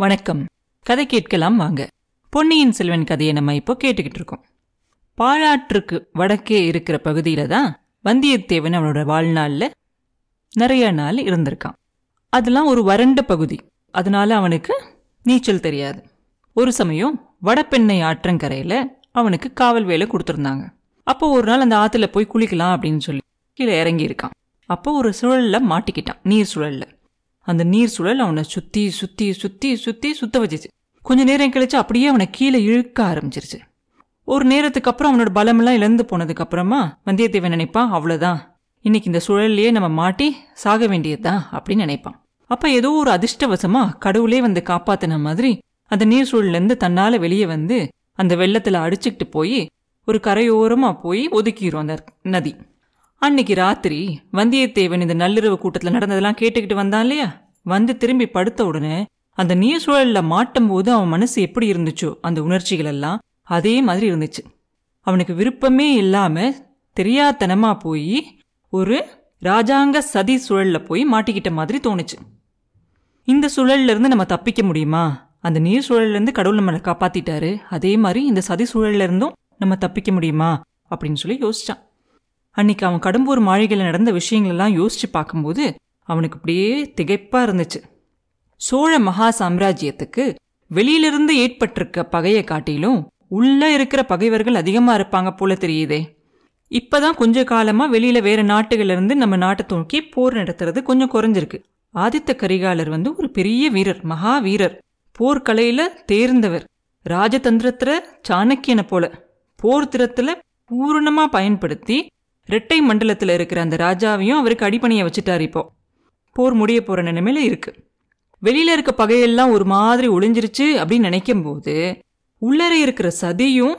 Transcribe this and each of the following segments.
வணக்கம். கதை கேட்கலாம் வாங்க. பொன்னியின் செல்வன் கதையை நம்ம இப்போ கேட்டுக்கிட்டு இருக்கோம். பாலாற்றுக்கு வடக்கே இருக்கிற பகுதியில தான் வந்தியத்தேவன் அவனோட வாழ்நாளில் நிறைய நாள் இருந்திருக்கான். அதெல்லாம் ஒரு வறண்ட பகுதி. அதனால அவனுக்கு நீச்சல் தெரியாது. ஒரு சமயம் வடப்பெண்ணை ஆற்றங்கரையில் அவனுக்கு காவல் வேலை கொடுத்துருந்தாங்க. அப்போ ஒரு நாள் அந்த ஆற்றுல போய் குளிக்கலாம் அப்படின்னு சொல்லி கீழே இறங்கியிருக்கான். அப்போ ஒரு சுழலில் மாட்டிக்கிட்டான் நீர் சூழலில். அந்த நீர் சுழல் அவனை சுத்தி சுத்தி சுத்தி சுத்தி சுத்த வச்சுச்சு. கொஞ்ச நேரம் கழிச்சு அப்படியே அவனை கீழே இழுக்க ஆரம்பிச்சிருச்சு. ஒரு நேரத்துக்கு அப்புறம் அவனோட பலமெல்லாம் இழந்து போனதுக்கு அப்புறமா வந்தியத்தேவன் நினைப்பான் அவ்வளவுதான். இன்னைக்கு இந்த சுழல்லையே நம்ம மாட்டி சாக வேண்டியதுதான் அப்படின்னு நினைப்பான். அப்ப ஏதோ ஒரு அதிர்ஷ்டவசமா கடவுளே வந்து காப்பாத்தின மாதிரி அந்த நீர் சுழல்லேருந்து தன்னால் தன்னால வெளியே வந்து அந்த வெள்ளத்துல அடிச்சுக்கிட்டு போய் ஒரு கரையோரமா போய் ஒதுக்கிடும் அந்த நதி. அன்னைக்கு ராத்திரி வந்தியத்தேவன் இந்த நள்ளிரவு கூட்டத்தில் நடந்ததெல்லாம் கேட்டுக்கிட்டு வந்தான் இல்லையா? வந்து திரும்பி படுத்த உடனே அந்த நீர் சூழலில் மாட்டும் போது அவன் மனசு எப்படி இருந்துச்சோ அந்த உணர்ச்சிகள் எல்லாம் அதே மாதிரி இருந்துச்சு. அவனுக்கு விருப்பமே இல்லாமல் தெரியாதனமாக போய் ஒரு ராஜாங்க சதி சுழலில் போய் மாட்டிக்கிட்ட மாதிரி தோணுச்சு. இந்த சுழல்ல இருந்து நம்ம தப்பிக்க முடியுமா? அந்த நீர் சூழல்லேருந்து கடவுள் நம்மளை காப்பாற்றிட்டாரு அதே மாதிரி இந்த சதி சூழல்லேருந்தும் நம்ம தப்பிக்க முடியுமா? அப்படின்னு சொல்லி யோசிச்சான். அன்னைக்கு அவன் கடம்பூர் மாளிகையில் நடந்த விஷயங்களெல்லாம் யோசிச்சு பார்க்கும்போது அவனுக்கு அப்படியே திகைப்பா இருந்துச்சு. சோழ மகா சாம்ராஜ்யத்துக்கு வெளியிலிருந்து ஏற்பட்டிருக்க பகையை காட்டிலும் உள்ள இருக்கிற பகைவர்கள் அதிகமா இருப்பாங்க போல தெரியுதே. இப்பதான் கொஞ்ச காலமா வெளியில வேற நாட்டுகள்ல இருந்து நம்ம நாட்டை நோக்கி போர் நடத்துறது கொஞ்சம் குறைஞ்சிருக்கு. ஆதித்த கரிகாலர் வந்து ஒரு பெரிய வீரர் மகா வீரர். போர்க்கலையில தேர்ந்தவர். ராஜதந்திரத்துல சாணக்கியனை போல. போர் திறத்துல பூரணமா பயன்படுத்தி ரெட்டை மண்டலத்தில் இருக்கிற அந்த ராஜாவையும் அவருக்கு அடிப்பணியை வச்சுட்டார் இப்போ. போர் முடிய போகிற நிலைமையில இருக்கு. வெளியில இருக்க பகையெல்லாம் ஒரு மாதிரி ஒளிஞ்சிருச்சு அப்படின்னு நினைக்கும் போது உள்ளர இருக்கிற சதியும்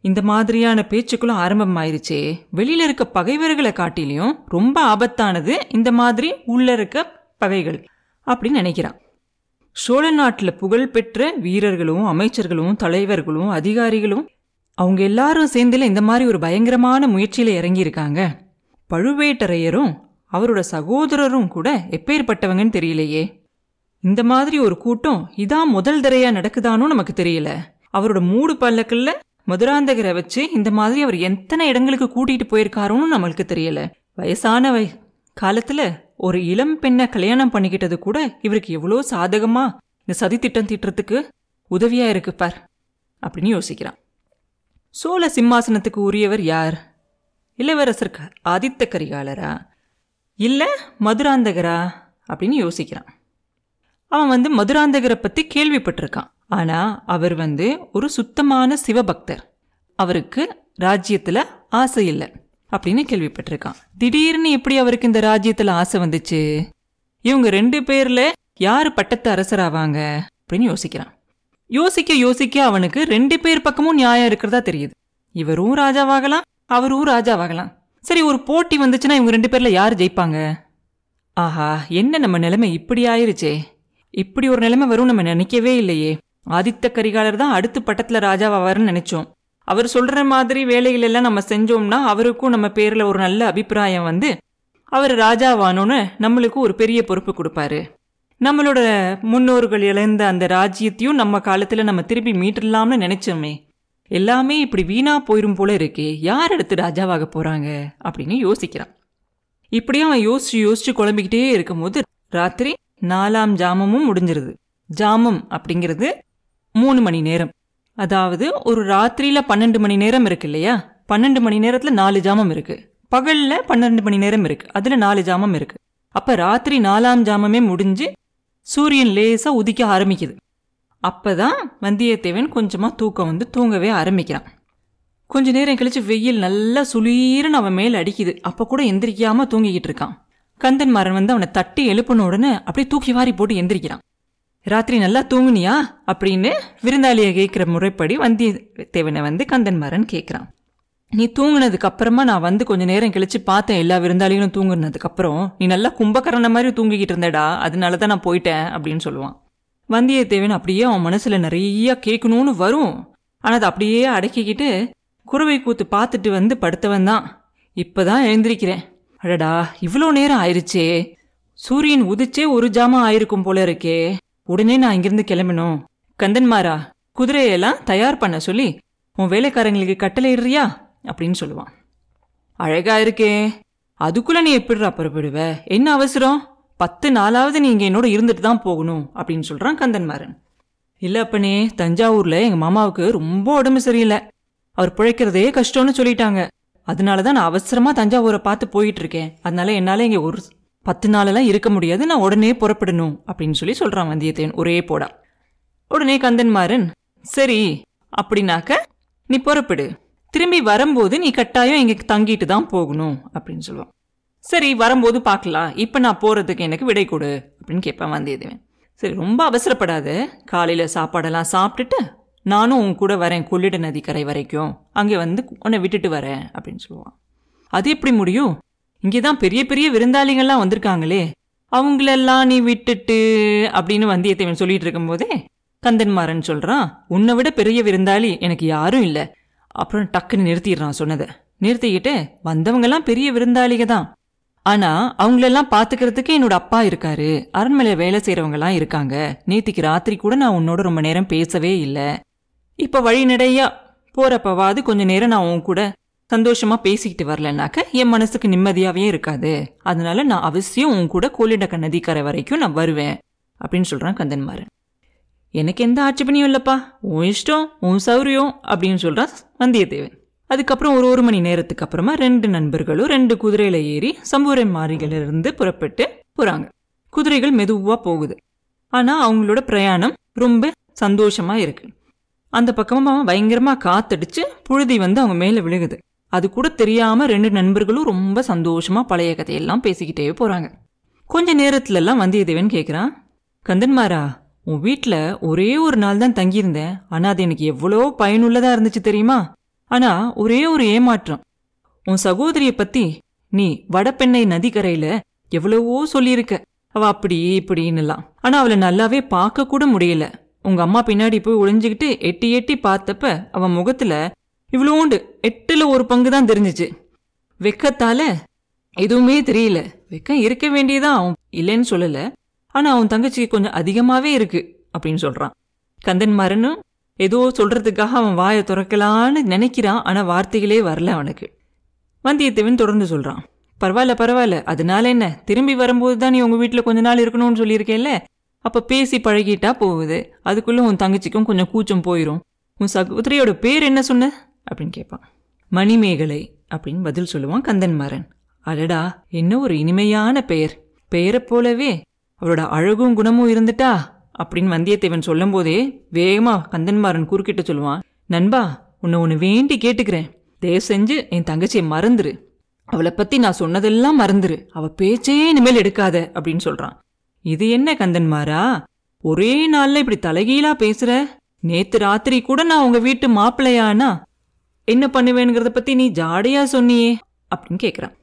இந்த மாதிரியான பேச்சுக்களும் ஆரம்பமாயிருச்சே. வெளியில இருக்க பகைவர்களை காட்டிலையும் ரொம்ப ஆபத்தானது இந்த மாதிரி உள்ள இருக்க பகைகள் அப்படின்னு நினைக்கிறான். சோழ நாட்டில் புகழ்பெற்ற வீரர்களும் அமைச்சர்களும் தலைவர்களும் அதிகாரிகளும் அவங்க எல்லாரும் சேர்ந்துல இந்த மாதிரி ஒரு பயங்கரமான முயற்சியில இறங்கியிருக்காங்க. பழுவேட்டரையரும் அவரோட சகோதரரும் கூட எப்பேற்பட்டவங்கன்னு தெரியலையே. இந்த மாதிரி ஒரு கூட்டம் இதான் முதல் தரையா நடக்குதானும் நமக்கு தெரியல. அவரோட மூடு பல்லக்கல்ல மதுராந்தகரை வச்சு இந்த மாதிரி அவர் எத்தனை இடங்களுக்கு கூட்டிட்டு போயிருக்காரோன்னு நம்மளுக்கு தெரியல. வயசான வய காலத்துல ஒரு இளம் பெண்ணை கல்யாணம் பண்ணிக்கிட்டது கூட இவருக்கு எவ்வளோ சாதகமா இந்த சதி திட்டம் தீட்டுறதுக்கு உதவியா இருக்கு பார். அப்படின்னு யோசிக்கிறான். சோழ சிம்மாசனத்துக்கு உரியவர் யார்? இளவரசர் ஆதித்த கரிகாலரா? இல்லை மதுராந்தகரா? அப்படின்னு யோசிக்கிறான். அவன் வந்து மதுராந்தகரை பற்றி கேள்விப்பட்டிருக்கான். ஆனால் அவர் வந்து ஒரு சுத்தமான சிவபக்தர். அவருக்கு ராஜ்யத்தில் ஆசை இல்லை அப்படின்னு கேள்விப்பட்டிருக்கான். திடீர்னு எப்படி அவருக்கு இந்த ராஜ்யத்தில் ஆசை வந்துச்சு? இவங்க ரெண்டு பேரில் யார் பட்டத்து அரசராவாங்க? அப்படின்னு யோசிக்கிறான். யோசிக்க யோசிக்க அவனுக்கு ரெண்டு பேர் பக்கமும் நியாயம் இருக்கிறதா தெரியுது. இவரும் ராஜாவாகலாம் அவரும் ராஜாவாகலாம். சரி ஒரு போட்டி வந்துச்சுன்னா இவங்க ரெண்டு பேர்ல யார் ஜெயிப்பாங்க? ஆஹா என்ன நம்ம நிலைமை இப்படி ஆயிருச்சே. இப்படி ஒரு நிலைமை வரும் நம்ம நினைக்கவே இல்லையே. ஆதித்த கரிகாலர் தான் அடுத்த பட்டத்துல ராஜாவாவாருன்னு நினைச்சோம். அவர் சொல்ற மாதிரி வேலைகள் எல்லாம் நம்ம செஞ்சோம்னா அவருக்கும் நம்ம பேர்ல ஒரு நல்ல அபிப்பிராயம் வந்து அவர் ராஜாவானோன்னு நம்மளுக்கு ஒரு பெரிய பொறுப்பு கொடுப்பாரு. நம்மளோட முன்னோர்கள் இழந்த அந்த ராஜ்யத்தையும் நம்ம காலத்தில் நம்ம திருப்பி மீட்டுடலாம்னு நினைச்சோமே. எல்லாமே இப்படி வீணா போயிரும் போல இருக்கே. யார் எடுத்து ராஜாவாக போகிறாங்க அப்படின்னு யோசிக்கிறான். இப்படியும் அவன் யோசிச்சு யோசிச்சு குழம்பிக்கிட்டே இருக்கும்போது ராத்திரி நாலாம் ஜாமமும் முடிஞ்சிருது. ஜாமம் அப்படிங்கிறது மூணு மணி நேரம். அதாவது ஒரு ராத்திரியில் பன்னெண்டு மணி நேரம் இருக்கு இல்லையா? பன்னெண்டு மணி நேரத்தில் நாலு ஜாமம் இருக்கு. பகலில் பன்னெண்டு மணி நேரம் இருக்கு. அதில் நாலு ஜாமம் இருக்கு. அப்போ ராத்திரி நாலாம் ஜாமமே முடிஞ்சு சூரியன் லேசாக உதிக்க ஆரம்பிக்குது. அப்போ தான் வந்தியத்தேவன் கொஞ்சமாக தூக்கம் வந்து தூங்கவே ஆரம்பிக்கிறான். கொஞ்ச நேரம் கழிச்சு வெயில் நல்லா சுளீர்னு அவன் மேல் அடிக்குது. அப்போ கூட எந்திரிக்காமல் தூங்கிக்கிட்டு இருக்கான். கந்தன்மாறன் வந்து அவனை தட்டி எழுப்பின உடனே அப்படியே தூக்கி வாரி போட்டு எந்திரிக்கிறான். ராத்திரி நல்லா தூங்குனியா? அப்படின்னு விருந்தாளியை கேட்கிற முறைப்படி வந்தியத்தேவனை வந்து கந்தன்மாறன் கேட்குறான். நீ தூங்கினதுக்கு அப்புறமா நான் வந்து கொஞ்ச நேரம் கழிச்சு பார்த்தேன் எல்லா விருந்தாளிகளும் தூங்குனதுக்கு அப்புறம். நீ நல்லா கும்பகரண மாதிரி தூங்கிக்கிட்டு இருந்தடா அதனால தான் நான் போயிட்டேன் அப்படின்னு சொல்லுவான். வந்தியத்தேவன் அப்படியே அவன் மனசுல நிறைய கேட்கணும்னு வரும். ஆனால் அதை அப்படியே அடக்கிக்கிட்டு குறவை கூத்து பார்த்துட்டு வந்து படுத்தவன் தான். இப்போதான் எழுந்திருக்கிறேன். அடடா இவ்வளோ நேரம் ஆயிருச்சே. சூரியன் உதிச்சே ஒரு ஜாமம் ஆயிருக்கும் போல இருக்கே. உடனே நான் இங்கிருந்து கிளம்பணும். கந்தன்மாரா குதிரையெல்லாம் தயார் பண்ண சொல்லி உன் வேலைக்காரங்களுக்கு கட்டளையிடுறியா அப்படின்னு சொல்லுவான். அழகா இருக்கே. அதுக்குள்ள நீ எப்படிடா புறப்படுவ? என்ன அவசரம்? பத்து நாளாவது நீ என்னோட இருந்துட்டு தான் போகணும் அப்படின்னு சொல்றான் கந்தன்மாறன் இல்ல அப்பனே தஞ்சாவூர்ல எங்க மாமாவுக்கு ரொம்ப உடம்பு சரியில்லை. அவர் பிழைக்கிறதே கஷ்டம்னு சொல்லிட்டாங்க. அதனாலதான் நான் அவசரமா தஞ்சாவூரை பார்த்து போயிட்டு இருக்கேன் அதனால என்னால இங்க ஒரு பத்து நாளெல்லாம் இருக்க முடியாது. நான் உடனே புறப்படணும் அப்படின்னு சொல்லி சொல்றான் வந்தியத்தேன் ஒரே போடா. உடனே கந்தன்மாறன் சரி அப்படின்னாக்க நீ புறப்படு. திரும்பி வரும்போது நீ கட்டாயம் இங்கே தங்கிட்டு தான் போகணும் அப்படின்னு சொல்லுவான். சரி வரும்போது பார்க்கலாம். இப்போ நான் போகிறதுக்கு எனக்கு விடை கொடு அப்படின்னு கேட்பேன் வந்தியத்தேவன். சரி ரொம்ப அவசரப்படாத. காலையில் சாப்பாடெல்லாம் சாப்பிட்டுட்டு நானும் உன் கூட வரேன் கொள்ளிட நதிக்கரை வரைக்கும். அங்கே வந்து உன்னை விட்டுட்டு வரேன் அப்படின்னு சொல்லுவான். அது எப்படி முடியும்? இங்கே தான் பெரிய பெரிய விருந்தாளிகள்லாம் வந்திருக்காங்களே. அவங்களெல்லாம் நீ விட்டுட்டு அப்படின்னு வந்தியத்தேவன் சொல்லிட்டு இருக்கும்போதே கந்தன்மாறன் சொல்கிறான் உன்னை விட பெரிய விருந்தாளி எனக்கு யாரும் இல்லை. அப்புறம் டக்குன்னு நிறுத்திடுறான் சொன்னதை. நிறுத்திக்கிட்டு வந்தவங்கெல்லாம் பெரிய விருந்தாளிக தான். ஆனால் அவங்களெல்லாம் பார்த்துக்கிறதுக்கு என்னோட அப்பா இருக்காரு. அரண்மனையில் வேலை செய்கிறவங்கலாம் இருக்காங்க. நேத்திக்கு ராத்திரி கூட நான் உன்னோட ரொம்ப நேரம் பேசவே இல்லை. இப்போ வழிநடையா போகிறப்பவாது கொஞ்ச நேரம் நான் உன் கூட சந்தோஷமா பேசிக்கிட்டு வரலனாக்க என் மனசுக்கு நிம்மதியாகவே இருக்காது. அதனால நான் அவசியம் உன் கூட கோலிடக்க நதிக்கரை வரைக்கும் நான் வருவேன். அப்படின்னு சொல்கிறான் கந்தன்மாரன் எனக்கு எந்த ஆட்சேபனையும் இல்லைப்பா. உன் இஷ்டம் உன் சௌரியம் அப்படின்னு சொல்கிறான் வந்தியத்தேவன். அதுக்கப்புறம் ஒரு ஒரு மணி நேரத்துக்கு அப்புறமா ரெண்டு நண்பர்களும் ரெண்டு குதிரையில ஏறி சம்பூரை மாறிகளிலிருந்து புறப்பட்டு போகிறாங்க குதிரைகள் மெதுவாக போகுது. ஆனால் அவங்களோட பிரயாணம் ரொம்ப சந்தோஷமாக இருக்கு. அந்த பக்கமாக பயங்கரமாக காத்தடிச்சு புழுதி வந்து அவங்க மேலே விழுகுது. அது கூட தெரியாமல் ரெண்டு நண்பர்களும் ரொம்ப சந்தோஷமாக பழைய கதையெல்லாம் பேசிக்கிட்டே போகிறாங்க கொஞ்ச நேரத்துலலாம் வந்தியத்தேவன் கேட்குறான் கந்தன்மாரா உன் வீட்டில் ஒரே ஒரு நாள் தான் தங்கியிருந்தேன். ஆனா அது எனக்கு எவ்வளோ பயனுள்ளதா இருந்துச்சு தெரியுமா? ஆனா ஒரே ஒரு ஏமாற்றம். உன் சகோதரிய பத்தி நீ வடபெண்ணை நதிக்கரையில எவ்வளவோ சொல்லியிருக்க. அவ அப்படி இப்படின்னுலாம். ஆனா அவளை நல்லாவே பார்க்க கூட முடியல. உங்க அம்மா பின்னாடி போய் ஒளிஞ்சுக்கிட்டு எட்டி எட்டி பார்த்தப்ப அவன் முகத்துல இவ்வளோண்டு எட்டுல ஒரு பங்கு தான் தெரிஞ்சுச்சு. வெக்கத்தால எதுவுமே தெரியல. வெக்கம் இருக்க வேண்டியதான் அவன் இல்லைன்னு சொல்லல. ஆனால் அவன் தங்கச்சிக்கு கொஞ்சம் அதிகமாகவே இருக்குது அப்படின்னு சொல்றான். கந்தன்மாரனும் ஏதோ சொல்கிறதுக்காக அவன் வாயை திறக்கலான்னு நினைக்கிறான் ஆனால் வார்த்தைகளே வரல அவனுக்கு. வந்தியத்தேவன் தொடர்ந்து சொல்கிறான் பரவாயில்ல பரவாயில்ல. அதனால என்ன? திரும்பி வரும்போது தான் நீ உங்கள் வீட்டில் கொஞ்ச நாள் இருக்கணும்னு சொல்லியிருக்கேல்ல? அப்போ பேசி பழகிட்டா போகுது. அதுக்குள்ளே உன் தங்கச்சிக்கும் கொஞ்சம் கூச்சம் போயிடும் உன் சகோதரியோட பேர் என்ன சொன்ன? அப்படின்னு கேட்பான். மணிமேகலை அப்படின்னு பதில் சொல்லுவான் கந்தன்மாறன் அடடா என்ன ஒரு இனிமையான பெயர். பெயரை போலவே அவளோட அழகும் குணமும் இருந்துட்டா? அப்படின்னு வந்தியத்தேவன் சொல்லும்போதே வேகமா கந்தன்மாறன் குறுக்கிட்டு சொல்லுவான் நண்பா உன்னை ஒன்று வேண்டி கேட்டுக்கிறேன். தயவு செஞ்சு என் தங்கச்சியை மறந்துரு. அவளை பத்தி நான் சொன்னதெல்லாம் மறந்துரு. அவ பேச்சே இனிமேல் எடுக்காத அப்படின்னு சொல்றான். இது என்ன கந்தன்மாரா ஒரே நாள்ல இப்படி தலைகீழா பேசுற? நேத்து ராத்திரி கூட நான் உங்க வீட்டு மாப்பிள்ளையானா? என்ன பண்ணுவேங்கிறத பத்தி நீ ஜாடையா சொன்னியே அப்படின்னு கேக்குறான்.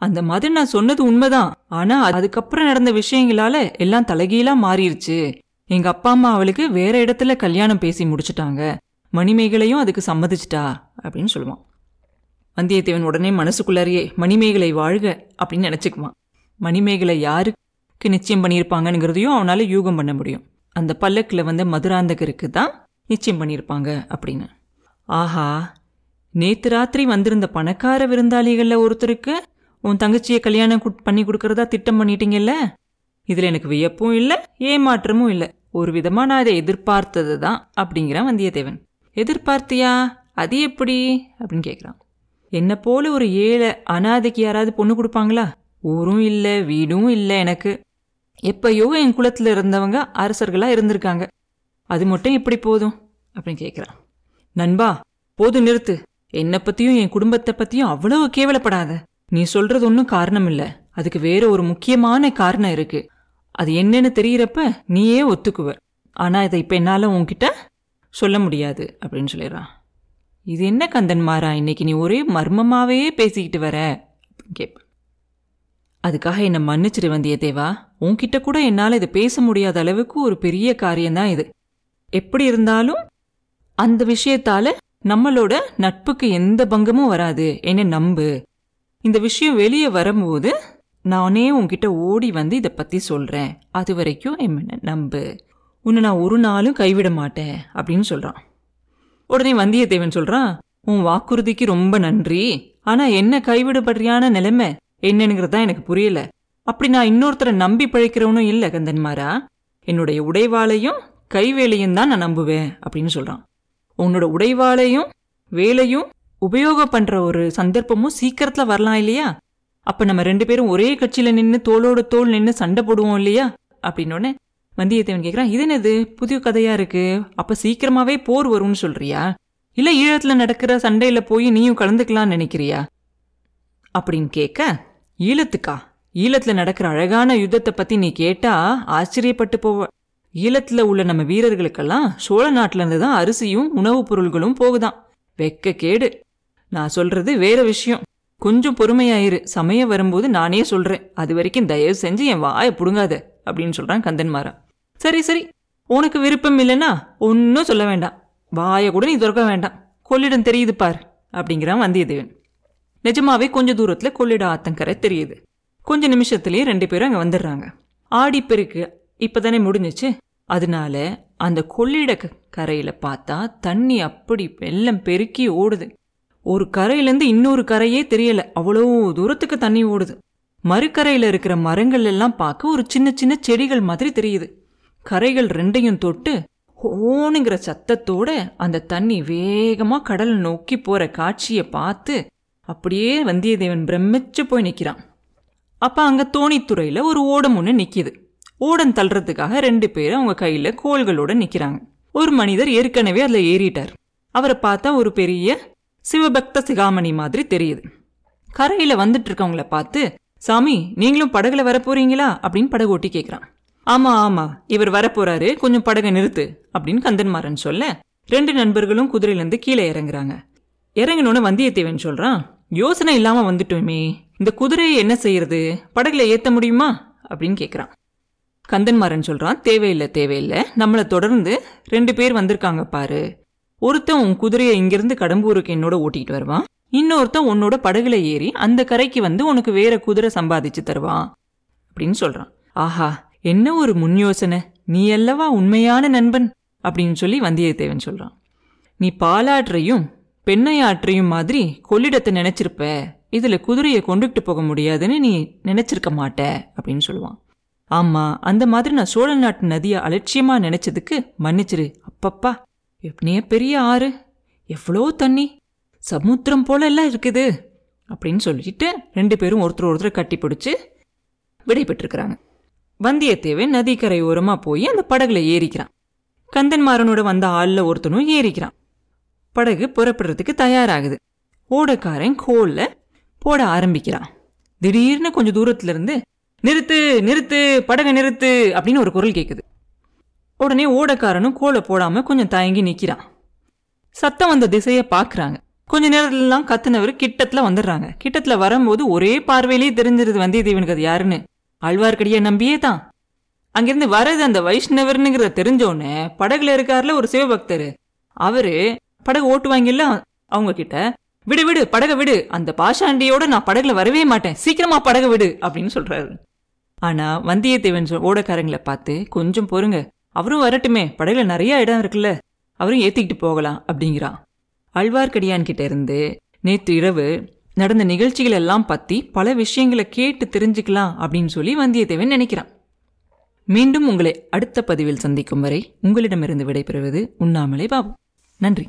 அந்த மாதிரி நான் சொன்னது உண்மைதான். ஆனா அதுக்கப்புறம் நடந்த விஷயங்களால எல்லாம் தலைகீழா மாறிடுச்சு எங்க அப்பா அம்மா அவளுக்கு வேற இடத்துல கல்யாணம் பேசி முடிச்சிட்டாங்க. மணிமேகலையும் அதுக்கு சம்மதிச்சிட்டா அப்படின்னு சொல்லுவான். வந்தியத்தேவன் உடனே மனசுக்குள்ளாரியே மணிமேகலை வாழ்க அப்படின்னு நினைச்சுக்குவான். மணிமேகலை யாருக்கு நிச்சயம் பண்ணியிருப்பாங்கங்கிறதையும் அவனால யூகம் பண்ண முடியும். அந்த பல்லக்கில் வந்த மதுராந்தகருக்கு தான் நிச்சயம் பண்ணியிருப்பாங்க அப்படின்னு. ஆஹா நேத்து ராத்திரி வந்திருந்த பணக்கார விருந்தாளிகளில் ஒருத்தருக்கு உன் தங்கச்சியை கல்யாணம் குட்- பண்ணி கொடுக்கறதா திட்டம் பண்ணிட்டீங்கல்ல? இதில் எனக்கு வியப்பும் இல்லை ஏமாற்றமும் இல்லை. ஒரு விதமாக நான் இதை எதிர்பார்த்தது தான் அப்படிங்கிறான் வந்தியத்தேவன். எதிர்பார்த்தியா? அது எப்படி? அப்படின்னு கேட்குறான் என்னை போல ஒரு ஏழை அனாதைக்கு யாராவது பொண்ணு கொடுப்பாங்களா? ஊரும் இல்லை வீடும் இல்லை எனக்கு. எப்பயோ என் குளத்தில் இருந்தவங்க அரசர்களாக இருந்திருக்காங்க. அது மட்டும் எப்படி போதும் அப்படின்னு கேட்குறான் நண்பா போதும் நிறுத்து. என்னை பற்றியும் என் குடும்பத்தை பற்றியும் அவ்வளோ கேவலப்படாத. நீ சொல்றது ஒன்றும் காரணம் இல்லை அதுக்கு வேற ஒரு முக்கியமான காரணம் இருக்கு. அது என்னன்னு தெரியறப்ப நீயே ஒத்துக்குவ. ஆனா இதை இப்ப என்னால உன்கிட்ட சொல்ல முடியாது அப்படின்னு சொல்லிடுறான். இது என்ன கந்தன் மாறா? இன்னைக்கு நீ ஒரே மர்மமாவே பேசிக்கிட்டு வர அப்படின்னு கேட்பேன். அதுக்காக என்னை மன்னிச்சிரு வந்தியத்தேவா உன்கிட்ட கூட என்னால் இதை பேச முடியாத அளவுக்கு ஒரு பெரிய காரியம்தான் இது. எப்படி இருந்தாலும் அந்த விஷயத்தால நம்மளோட நட்புக்கு எந்த பங்கமும் வராது. என்ன நம்பு. இந்த விஷயம் வெளியே வரும்போது நானே உன்கிட்ட ஓடி வந்து இதை பத்தி சொல்றேன். அது வரைக்கும் என்ன நம்பு. உன்னை நான் ஒரு நாளும் கைவிட மாட்டேன் அப்படின்னு சொல்றான். உடனே வந்தியத்தேவன் சொல்றான் உன் வாக்குறுதிக்கு ரொம்ப நன்றி. ஆனா என்ன கைவிடப்படுறியான நிலைமை? என்னங்கிறது தான் எனக்கு புரியல. அப்படி நான் இன்னொருத்தரை நம்பி பழைக்கிறவனும் இல்லை கந்தன்மாரா என்னுடைய உடைவாளையும் கைவேலையும் தான் நான் நம்புவேன் அப்படின்னு சொல்றான். உன்னோட உடைவாளையும் வேலையும் உபயோகம் பண்ற ஒரு சந்தர்ப்பமும் சீக்கிரத்துல வரலாம் இல்லையா? அப்ப நம்ம ரெண்டு பேரும் ஒரே கட்சியில நின்னு தோளோட தோல் நின்னு சண்டை போடுவோம் இல்லையா? அப்படின்னோடனே வந்தியத்தேவன் கேக்குறான் இது என்னது? புதிய கதையா இருக்கு? அப்ப சீக்கிரமாவே போர் வரும்னு சொல்றியா? இல்ல ஈழத்துல நடக்கிற சண்டையில போய் நீயும் கலந்துக்கலாம்னு நினைக்கிறியா? அப்படின்னு கேட்க ஈழத்துக்கா? ஈழத்துல நடக்கிற அழகான யுத்தத்தை பத்தி நீ கேட்டா ஆச்சரியப்பட்டு போவ. ஈழத்துல உள்ள நம்ம வீரர்களுக்கெல்லாம் சோழ நாட்டுல இருந்து தான் அரிசியும் உணவுப் பொருள்களும் போகுதான். வெக்க கேடு. நான் சொல்றது வேற விஷயம். கொஞ்சம் பொறுமையாயிரு. சமயம் வரும்போது நானே சொல்றேன். அது வரைக்கும் தயவு செஞ்சு என் வாயை புடுங்காத அப்படின்னு சொல்றான் கந்தன்மாரா சரி சரி. உனக்கு விருப்பம் இல்லைன்னா ஒன்றும் சொல்ல வேண்டாம். வாயை கூட நீ திறக்க வேண்டாம். கொள்ளிடம் தெரியுது பார் அப்படிங்கிறான் வந்தியத்தேவன். நிஜமாவே கொஞ்ச தூரத்துல கொள்ளிட ஆத்தங்கரை தெரியுது. கொஞ்ச நிமிஷத்துலயே ரெண்டு பேரும் அங்க வந்துடுறாங்க. ஆடிப்பெருக்கு இப்பதானே முடிஞ்சிச்சு. அதனால அந்த கொள்ளிட க- கரையில பார்த்தா தண்ணி அப்படி வெள்ளம் பெருக்கி ஓடுது. ஒரு கரையிலேருந்து இன்னொரு கரையே தெரியல. அவ்வளோ தூரத்துக்கு தண்ணி ஓடுது. மறுக்கரையில் இருக்கிற மரங்கள் எல்லாம் பார்க்க ஒரு சின்ன சின்ன செடிகள் மாதிரி தெரியுது. கரைகள் ரெண்டையும் தொட்டு ஹோனுங்கிற சத்தத்தோட அந்த தண்ணி வேகமாக கடல் நோக்கி போற காட்சியை பார்த்து அப்படியே வந்தியத்தேவன் பிரமிச்சு போய் நிற்கிறான் அப்போ அங்கே தோணித்துறையில் ஒரு ஓடம் ஒன்று நிற்கிது ஓடம் தள்ளுறதுக்காக ரெண்டு பேரும் அவங்க கையில் கோல்களோட நிற்கிறாங்க ஒரு மனிதர் ஏற்கனவே அதில் ஏறிட்டார். அவரை பார்த்தா ஒரு பெரிய சிவபக்த சிகாமணி மாதிரி தெரியுது. கரையில வந்துட்டு இருக்கவங்கள பார்த்து சாமி நீங்களும் படகுல வர போறீங்களா? அப்படின்னு படகு ஓட்டி கேட்குறான் ஆமா ஆமா இவர் வரப்போறாரு கொஞ்சம் படகை நிறுத்து அப்படின்னு கந்தன்மாறன் சொல்ல ரெண்டு நண்பர்களும் குதிரையிலேருந்து கீழே இறங்குறாங்க. இறங்கினோன்னு வந்தியத்தேவன் சொல்றான் யோசனை இல்லாம வந்துட்டோமே. இந்த குதிரையை என்ன செய்யறது? படகுல ஏத்த முடியுமா? அப்படின்னு கேட்குறான் கந்தன்மாறன் சொல்றான் தேவையில்லை தேவையில்லை. நம்மளை தொடர்ந்து ரெண்டு பேர் வந்திருக்காங்க பாரு. ஒருத்தன் உன் குதிரையை இங்கிருந்து கடம்பூருக்கு என்னோட ஓட்டிட்டு வருவான் இன்னொருத்தன் உன்னோட படகுல ஏறி அந்த கரைக்கு வந்து உனக்கு வேற குதிரை சம்பாதிச்சு தருவான் அப்படின்னு சொல்றான். ஆஹா என்ன ஒரு முன் யோசனை. நீ அல்லவா உண்மையான நண்பன்? அப்படின்னு சொல்லி வந்தியத்தேவன் சொல்றான். நீ பாலாற்றையும் பெண்ணையாற்றையும் மாதிரி கொள்ளிடத்தை நினைச்சிருப்ப. இதுல குதிரையை கொண்டுகிட்டு போக முடியாதுன்னு நீ நினைச்சிருக்க மாட்ட அப்படின்னு சொல்லுவான். ஆமா அந்த மாதிரி நான் சோழ நாட்டு நதியை அலட்சியமா நினைச்சதுக்கு மன்னிச்சிரு அப்பப்பா. எப்படியே பெரிய ஆறு எவ்வளோ தண்ணி சமுத்திரம் போல எல்லாம் இருக்குது அப்படின்னு சொல்லிட்டு ரெண்டு பேரும் ஒருத்தர் ஒருத்தர் கட்டி பிடிச்சு விடைபெற்றிருக்கிறாங்க. வந்தியத்தேவன் நதிக்கரை ஓரமாக போய் அந்த படகுல ஏறிக்கிறான். கந்தன்மாறனோட வந்த ஆளில் ஒருத்தனும் ஏறிக்கிறான். படகு புறப்படுறதுக்கு தயாராகுது. ஓடக்காரன் கோலில் போட ஆரம்பிக்கிறான். திடீர்னு கொஞ்சம் தூரத்துலேருந்து நிறுத்து நிறுத்து படகை நிறுத்து அப்படின்னு ஒரு குரல் கேட்குது உடனே ஓடக்காரனும் கோலை போடாம கொஞ்சம் தயங்கி நிக்கிறான். சத்தம் வந்த திசையை பார்க்குறாங்க. கொஞ்ச நேரத்துலலாம் கத்துனவர் கிட்டத்துல வந்துடுறாங்க. கிட்டத்துல வரும்போது ஒரே பார்வையிலேயே தெரிஞ்சிருது வந்தியத்தேவனுக்கு அது யாருன்னு. ஆழ்வார்க்கடியை நம்பியே தான். அங்கிருந்து வரது அந்த வைஷ்ணவர்னுங்கிறத தெரிஞ்சோடனே படகுல இருக்கார்ல ஒரு சிவபக்தர். அவரு படகு ஓட்டுவாங்கல்ல அவங்க கிட்ட விடு விடு படகை விடு. அந்த பாஷாண்டியோட நான் படகுல வரவே மாட்டேன். சீக்கிரமா படகு விடு. அப்படின்னு சொல்றாரு. ஆனா வந்தியத்தேவன் ஓடக்காரங்களை பார்த்து கொஞ்சம் பொறுங்க. அவரும் வரட்டுமே படகுல நிறைய இடம் இருக்குல்ல அவரும் ஏத்திக்கிட்டு போகலாம் அப்படிங்கிறான் ஆழ்வார்க்கடியான் கிட்ட இருந்து நேற்று இரவு நடந்த நிகழ்ச்சிகள் எல்லாம் பத்தி பல விஷயங்களை கேட்டு தெரிஞ்சுக்கலாம் அப்படின்னு சொல்லி வந்தியத்தேவன் நினைக்கிறான். மீண்டும் உங்களை அடுத்த பதிவில் சந்திக்கும் வரை உங்களிடமிருந்து விடைபெறுவது உண்ணாமலே பாபு. நன்றி.